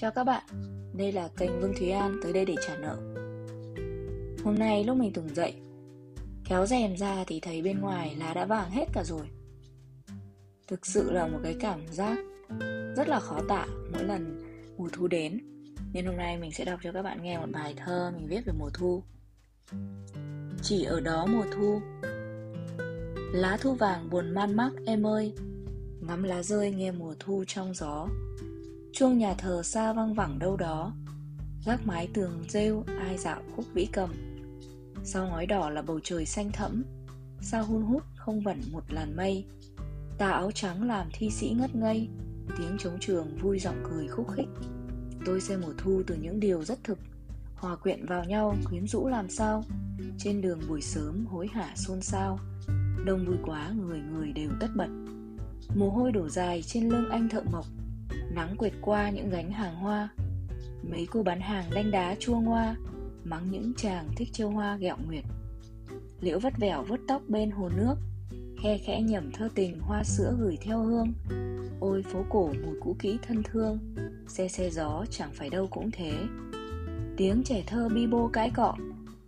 Chào các bạn, đây là kênh Vương Thúy An tới đây để trả nợ. Hôm nay lúc mình tỉnh dậy Kéo rèm ra thì thấy bên ngoài lá đã vàng hết cả rồi. Thực sự là một cái cảm giác rất là khó tả mỗi lần mùa thu đến. Nên hôm nay mình sẽ đọc cho các bạn nghe một bài thơ mình viết về mùa thu. Chỉ ở đó mùa thu Lá thu vàng buồn man mác em ơi Ngắm lá rơi nghe mùa thu trong gió. Chuông nhà thờ xa văng vẳng đâu đó. Gác mái tường rêu, ai dạo khúc vĩ cầm. Sau ngói đỏ là bầu trời xanh thẫm? Sao hun hút không vẩn một làn mây? Tà áo trắng làm thi sĩ ngất ngây. Tiếng trống trường vui giọng cười khúc khích. Tôi xem mùa thu từ những điều rất thực. Hòa quyện vào nhau, quyến rũ làm sao? Trên đường buổi sớm hối hả xôn xao. Đông vui quá, người người đều tất bật. Mồ hôi đổ dài trên lưng anh thợ mộc. Nắng quệt qua những gánh hàng hoa. Mấy cô bán hàng đanh đá chua ngoa, Mắng những chàng thích trêu hoa ghẹo nguyệt. Liễu vắt vẻo vuốt tóc bên hồ nước, Khe khẽ nhẩm thơ tình hoa sữa gửi theo hương. Ôi phố cổ mùi cũ kỹ thân thương, Xe xe gió chẳng phải đâu cũng thế. Tiếng trẻ thơ bi bô cãi cọ,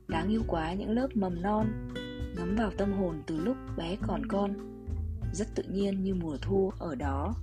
Đáng yêu quá những lớp mầm non, ngấm vào tâm hồn từ lúc bé còn con. Rất tự nhiên như mùa thu ở đó.